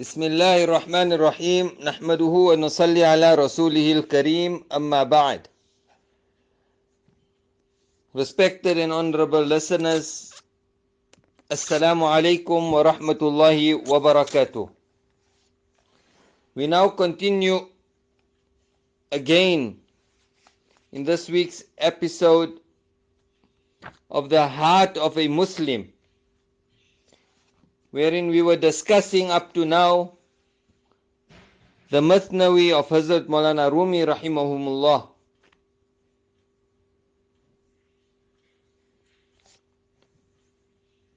بسم الله الرحمن الرحيم نحمده ونصلي على رسوله الكريم أما بعد Respected and honorable listeners, Assalamu alaikum wa rahmatullahi wa barakatuh. We now continue again in this week's episode of the heart of a Muslim, wherein we were discussing up to now the Mathnawi of Hazrat Maulana Rumi rahimahumullah.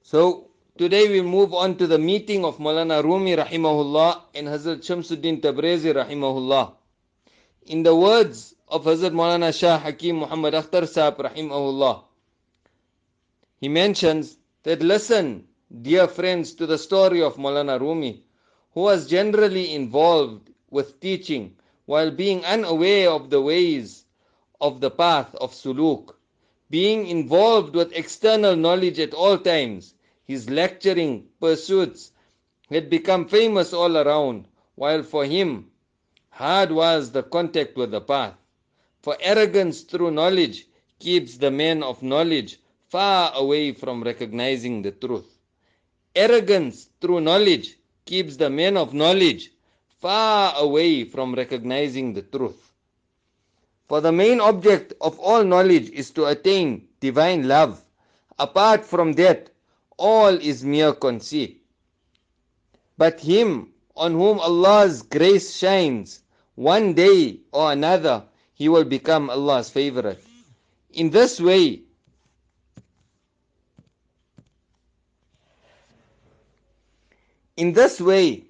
So today we move on to the meeting of Maulana Rumi rahimahullah and Hazrat Shamsuddin Tabrizi rahimahullah. In the words of Hazrat Maulana Shah Hakim Muhammad Akhtar Sahib rahimahullah, he mentions that listen, dear friends, to the story of Maulana Rumi, who was generally involved with teaching while being unaware of the ways of the path of suluk. Being involved with external knowledge at all times, his lecturing pursuits had become famous all around, while for him hard was the contact with the path. For arrogance through knowledge keeps the man of knowledge far away from recognizing the truth. Arrogance through knowledge keeps the man of knowledge far away from recognizing the truth. For the main object of all knowledge is to attain divine love. Apart from that, all is mere conceit. But him on whom Allah's grace shines, one day or another, he will become Allah's favorite. In this way, in this way,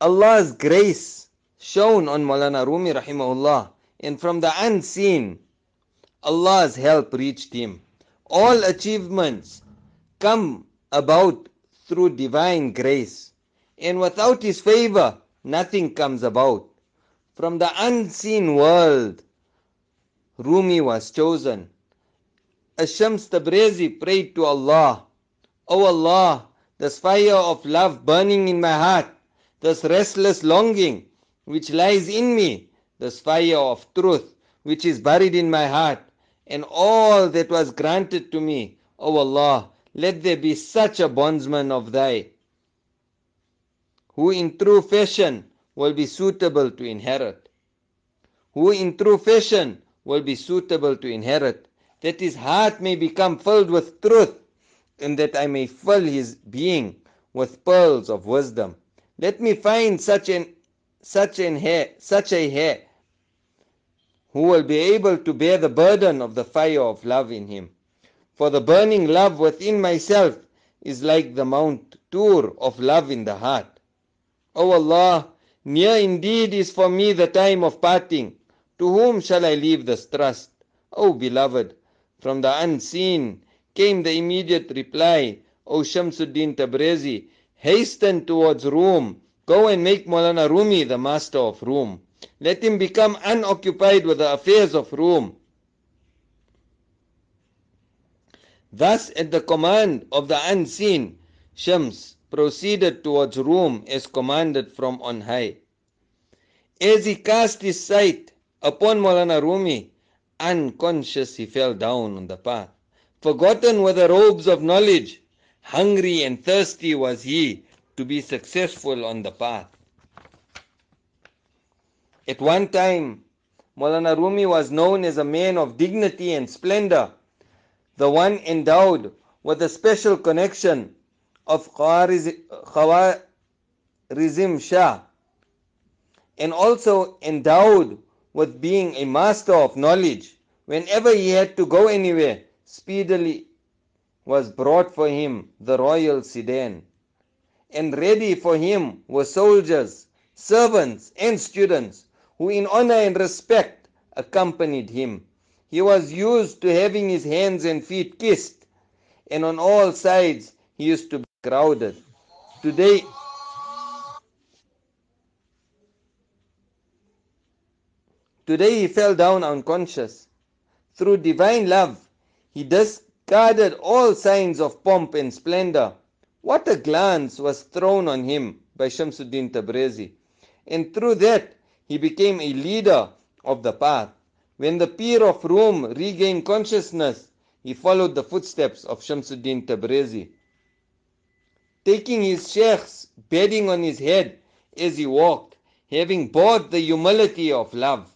Allah's grace shone on Maulana Rumi rahimahullah, and from the unseen, Allah's help reached him. All achievements come about through divine grace, and without His favor, nothing comes about. From the unseen world, Rumi was chosen. Ashams Tabrizi prayed to Allah, O Allah, this fire of love burning in my heart, this restless longing which lies in me, this fire of truth which is buried in my heart, and all that was granted to me, O Allah, let there be such a bondsman of thy, who in true fashion will be suitable to inherit, who in true fashion will be suitable to inherit, that his heart may become filled with truth, and that I may fill his being with pearls of wisdom. Let me find such an such an heir, such a heir, who will be able to bear the burden of the fire of love in him. For the burning love within myself is like the Mount Tur of love in the heart. O Allah, near indeed is for me the time of parting. To whom shall I leave this trust? O beloved, from the unseen came the immediate reply, O Shamsuddin Tabrizi, hasten towards Rum. Go and make Maulana Rumi the master of Rum. Let him become unoccupied with the affairs of Rum. Thus, at the command of the unseen, Shams proceeded towards Rum as commanded from on high. As he cast his sight upon Maulana Rumi, unconscious he fell down on the path. Forgotten were the robes of knowledge, hungry and thirsty was he to be successful on the path. At one time, Maulana Rumi was known as a man of dignity and splendor, the one endowed with a special connection of Khawarizm Shah, and also endowed with being a master of knowledge. Whenever he had to go anywhere, speedily was brought for him the royal sedan, and ready for him were soldiers, servants, and students who in honor and respect accompanied him. He was used to having his hands and feet kissed, and on all sides he used to be crowded. Today, today he fell down unconscious. Through divine love, he discarded all signs of pomp and splendor. What a glance was thrown on him by Shamsuddin Tabrizi. And through that, he became a leader of the path. When the peer of Rum regained consciousness, he followed the footsteps of Shamsuddin Tabrizi. Taking his sheikh's bedding on his head as he walked, having bought the humility of love.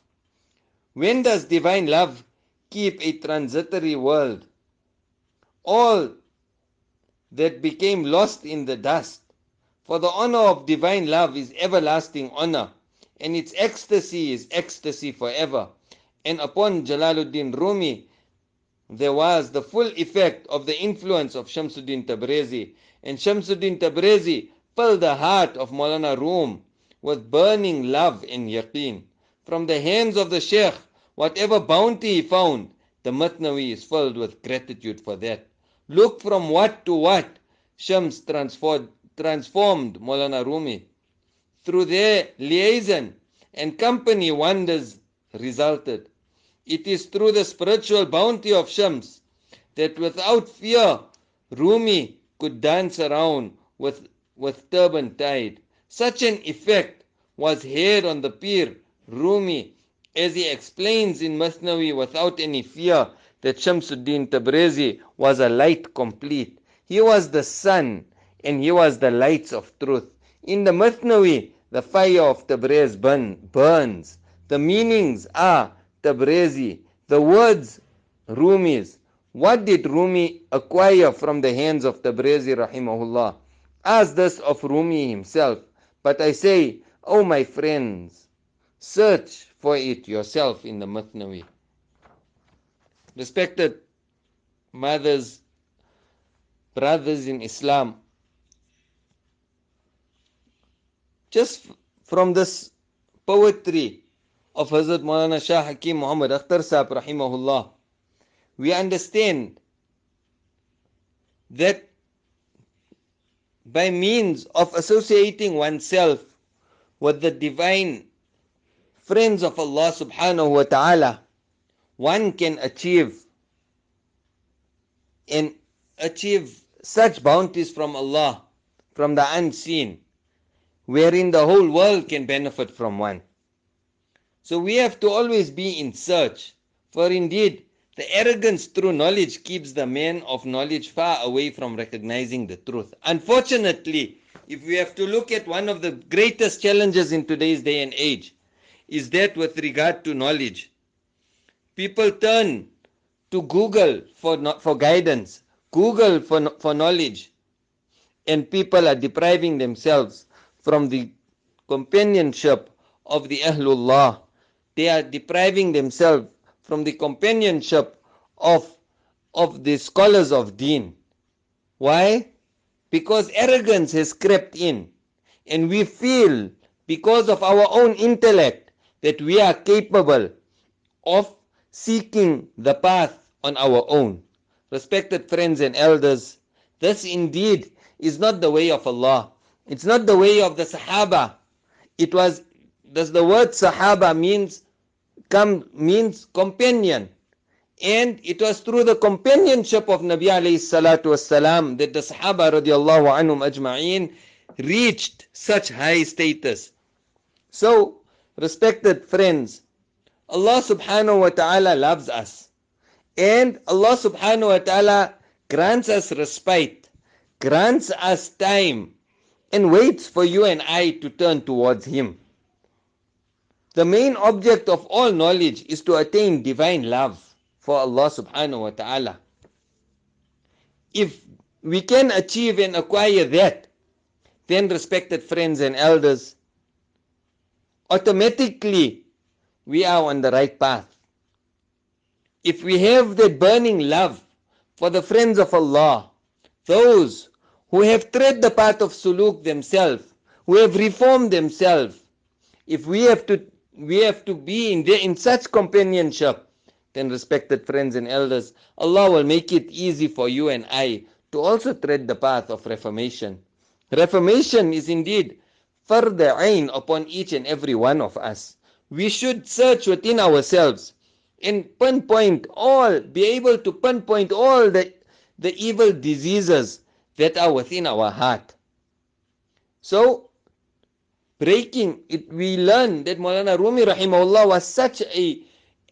When does divine love keep a transitory world? All that became lost in the dust. For the honor of divine love is everlasting honor, and its ecstasy is ecstasy forever. And upon Jalaluddin Rumi, there was the full effect of the influence of Shamsuddin Tabrizi. And Shamsuddin Tabrizi filled the heart of Maulana Rum with burning love and yaqeen. From the hands of the Sheikh, whatever bounty he found, the Matnawi is filled with gratitude for that. Look from what to what Shams transformed, transformed Maulana Rumi. Through their liaison and company wonders resulted. It is through the spiritual bounty of Shams that without fear Rumi could dance around with, with turban tied. Such an effect was had on the Pir Rumi as he explains in Masnawi without any fear that Shamsuddin Tabrizi was a light complete. He was the sun and he was the lights of truth. In the Masnawi, the fire of Tabriz burn, burns. The meanings are Tabrizi. The words Rumis. What did Rumi acquire from the hands of Tabrizi rahimahullah? Ask this of Rumi himself. But I say, oh my friends, search for it yourself in the Mathnawi. Respected mothers, brothers in Islam, just from this poetry of Hazrat Maulana Shah Hakim Muhammad Akhtar Sahib rahimahullah, we understand that by means of associating oneself with the divine friends of Allah subhanahu wa ta'ala, one can achieve and achieve such bounties from Allah, from the unseen, wherein the whole world can benefit from one. So we have to always be in search, for indeed, the arrogance through knowledge keeps the man of knowledge far away from recognizing the truth. Unfortunately, if we have to look at one of the greatest challenges in today's day and age, is that with regard to knowledge. People turn to Google for, for guidance, Google for, for knowledge, and people are depriving themselves from the companionship of the Ahlullah. They are depriving themselves from the companionship of, of the scholars of deen. Why? Because arrogance has crept in and we feel because of our own intellect that we are capable of seeking the path on our own. Respected friends and elders, this indeed is not the way of Allah. It's not the way of the Sahaba. It was, does the word Sahaba means, come, means companion. And it was through the companionship of Nabi alayhi salatu wasalam that the Sahaba radiallahu anhum ajma'in reached such high status. So, respected friends, Allah subhanahu wa ta'ala loves us. And Allah subhanahu wa ta'ala grants us respite, grants us time, and waits for you and I to turn towards Him. The main object of all knowledge is to attain divine love for Allah subhanahu wa ta'ala. If we can achieve and acquire that, then respected friends and elders, automatically we are on the right path. If we have that burning love for the friends of Allah, those who have tread the path of suluk themselves, who have reformed themselves, if we have to we have to be in, in such companionship, then respected friends and elders, Allah will make it easy for you and I to also tread the path of reformation. Reformation is indeed fard-e-ain upon each and every one of us. We should search within ourselves and pinpoint all, be able to pinpoint all the, the evil diseases that are within our heart. So, breaking it, we learn that Maulana Rumi rahimahullah was such a,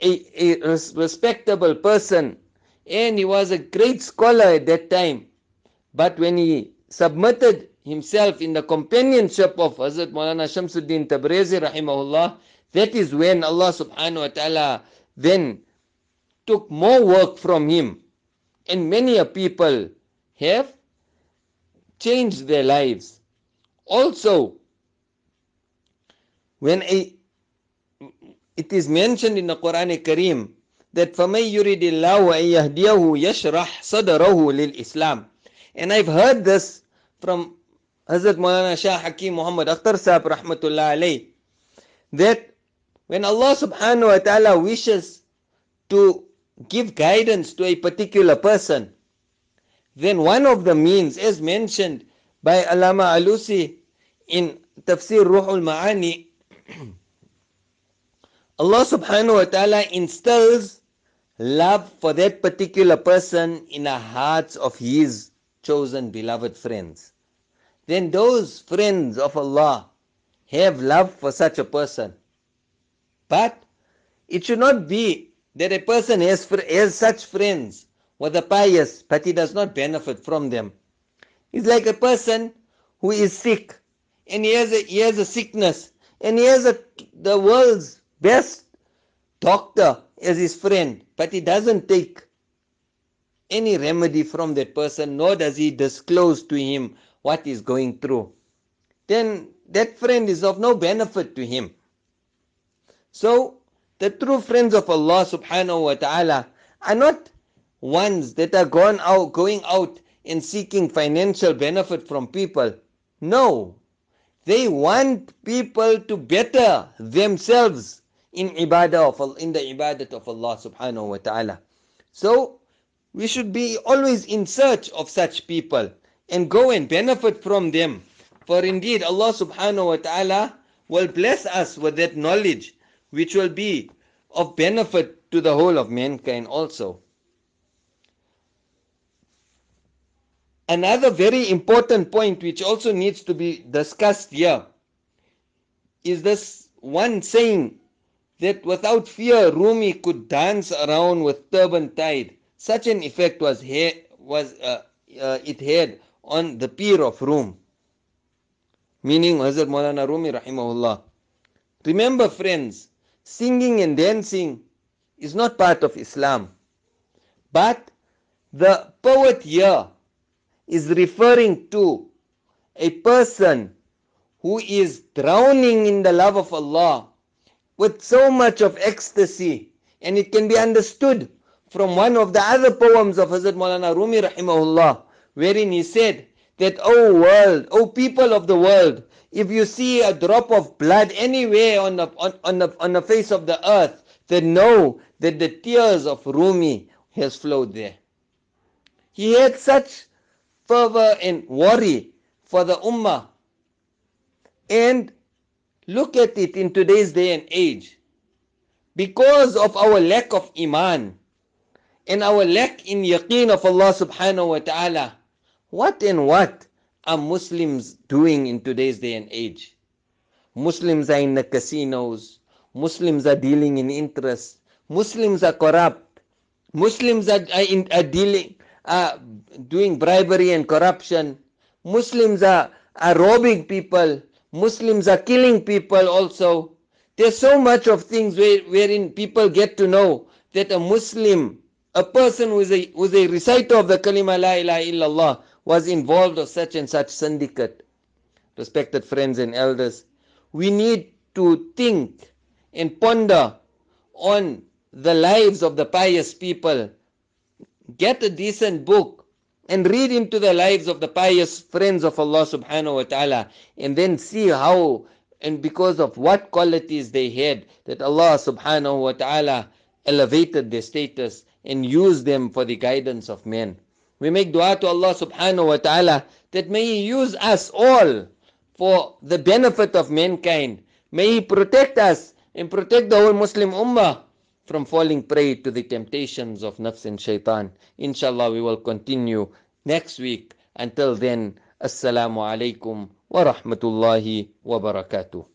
a, a respectable person and he was a great scholar at that time. But when he submitted himself in the companionship of Hazrat Maulana Shamsuddin Tabrizi rahimahullah, that is when Allah subhanahu wa ta'ala then took more work from him. And many a people have changed their lives. Also, when a, it is mentioned in the Quran Kareem that فَمَن يُرِدِ اللَّهُ أَن يَهْدِيَهُ يَشْرَحْ صَدْرَهُ لِلْإِسْلَامِ And I've heard this from Hazrat Maulana Shah Hakim Muhammad Akhtar Sahib Rahmatullah alayh that when Allah subhanahu wa ta'ala wishes to give guidance to a particular person, then one of the means, as mentioned by Allama Alusi in Tafsir Ruhul Ma'ani, Allah subhanahu wa ta'ala instills love for that particular person in the hearts of his chosen beloved friends. Then those friends of Allah have love for such a person. But it should not be that a person has, has such friends with the pious, but he does not benefit from them. It's like a person who is sick and he has a, he has a sickness and he has a, the world's best doctor as his friend, but he doesn't take any remedy from that person, nor does he disclose to him what he's going through. Then that friend is of no benefit to him. So, the true friends of Allah subhanahu wa ta'ala are not ones that are gone out, going out and seeking financial benefit from people. No, they want people to better themselves in ibadah of in the ibadat of Allah subhanahu wa ta'ala. So we should be always in search of such people and go and benefit from them. For indeed Allah subhanahu wa ta'ala will bless us with that knowledge which will be of benefit to the whole of mankind also. Another very important point which also needs to be discussed here is this one saying that without fear Rumi could dance around with turban tied. Such an effect was, he- was uh, uh, it had on the Pir of Rum, meaning Hazrat Maulana Rumi rahimahullah. Remember friends, singing and dancing is not part of Islam. But the poet here is referring to a person who is drowning in the love of Allah with so much of ecstasy and it can be understood from one of the other poems of Hazrat Maulana Rumi rahimahullah wherein he said that O world, O people of the world, if you see a drop of blood anywhere on the, on, on, the, on the face of the earth, then know that the tears of Rumi has flowed there. He had such fervor and worry for the ummah. And look at it in today's day and age. Because of our lack of iman and our lack in yaqeen of Allah subhanahu wa ta'ala, what and what are Muslims doing in today's day and age? Muslims are in the casinos. Muslims are dealing in interest. Muslims are corrupt. Muslims are, are, in, are dealing, are doing bribery and corruption. Muslims are, are robbing people. Muslims are killing people also. There's so much of things where, wherein people get to know that a Muslim, a person who is a, who is a reciter of the kalima la ilaha illallah, was involved of such and such syndicate. Respected friends and elders, we need to think and ponder on the lives of the pious people. Get a decent book and read into the lives of the pious friends of Allah subhanahu wa ta'ala and then see how and because of what qualities they had that Allah subhanahu wa ta'ala elevated their status and used them for the guidance of men. We make dua to Allah subhanahu wa ta'ala that may He use us all for the benefit of mankind. May He protect us and protect the whole Muslim Ummah from falling prey to the temptations of nafs and shaitan. Inshallah, we will continue next week. Until then, Assalamu alaikum wa rahmatullahi wa barakatuh.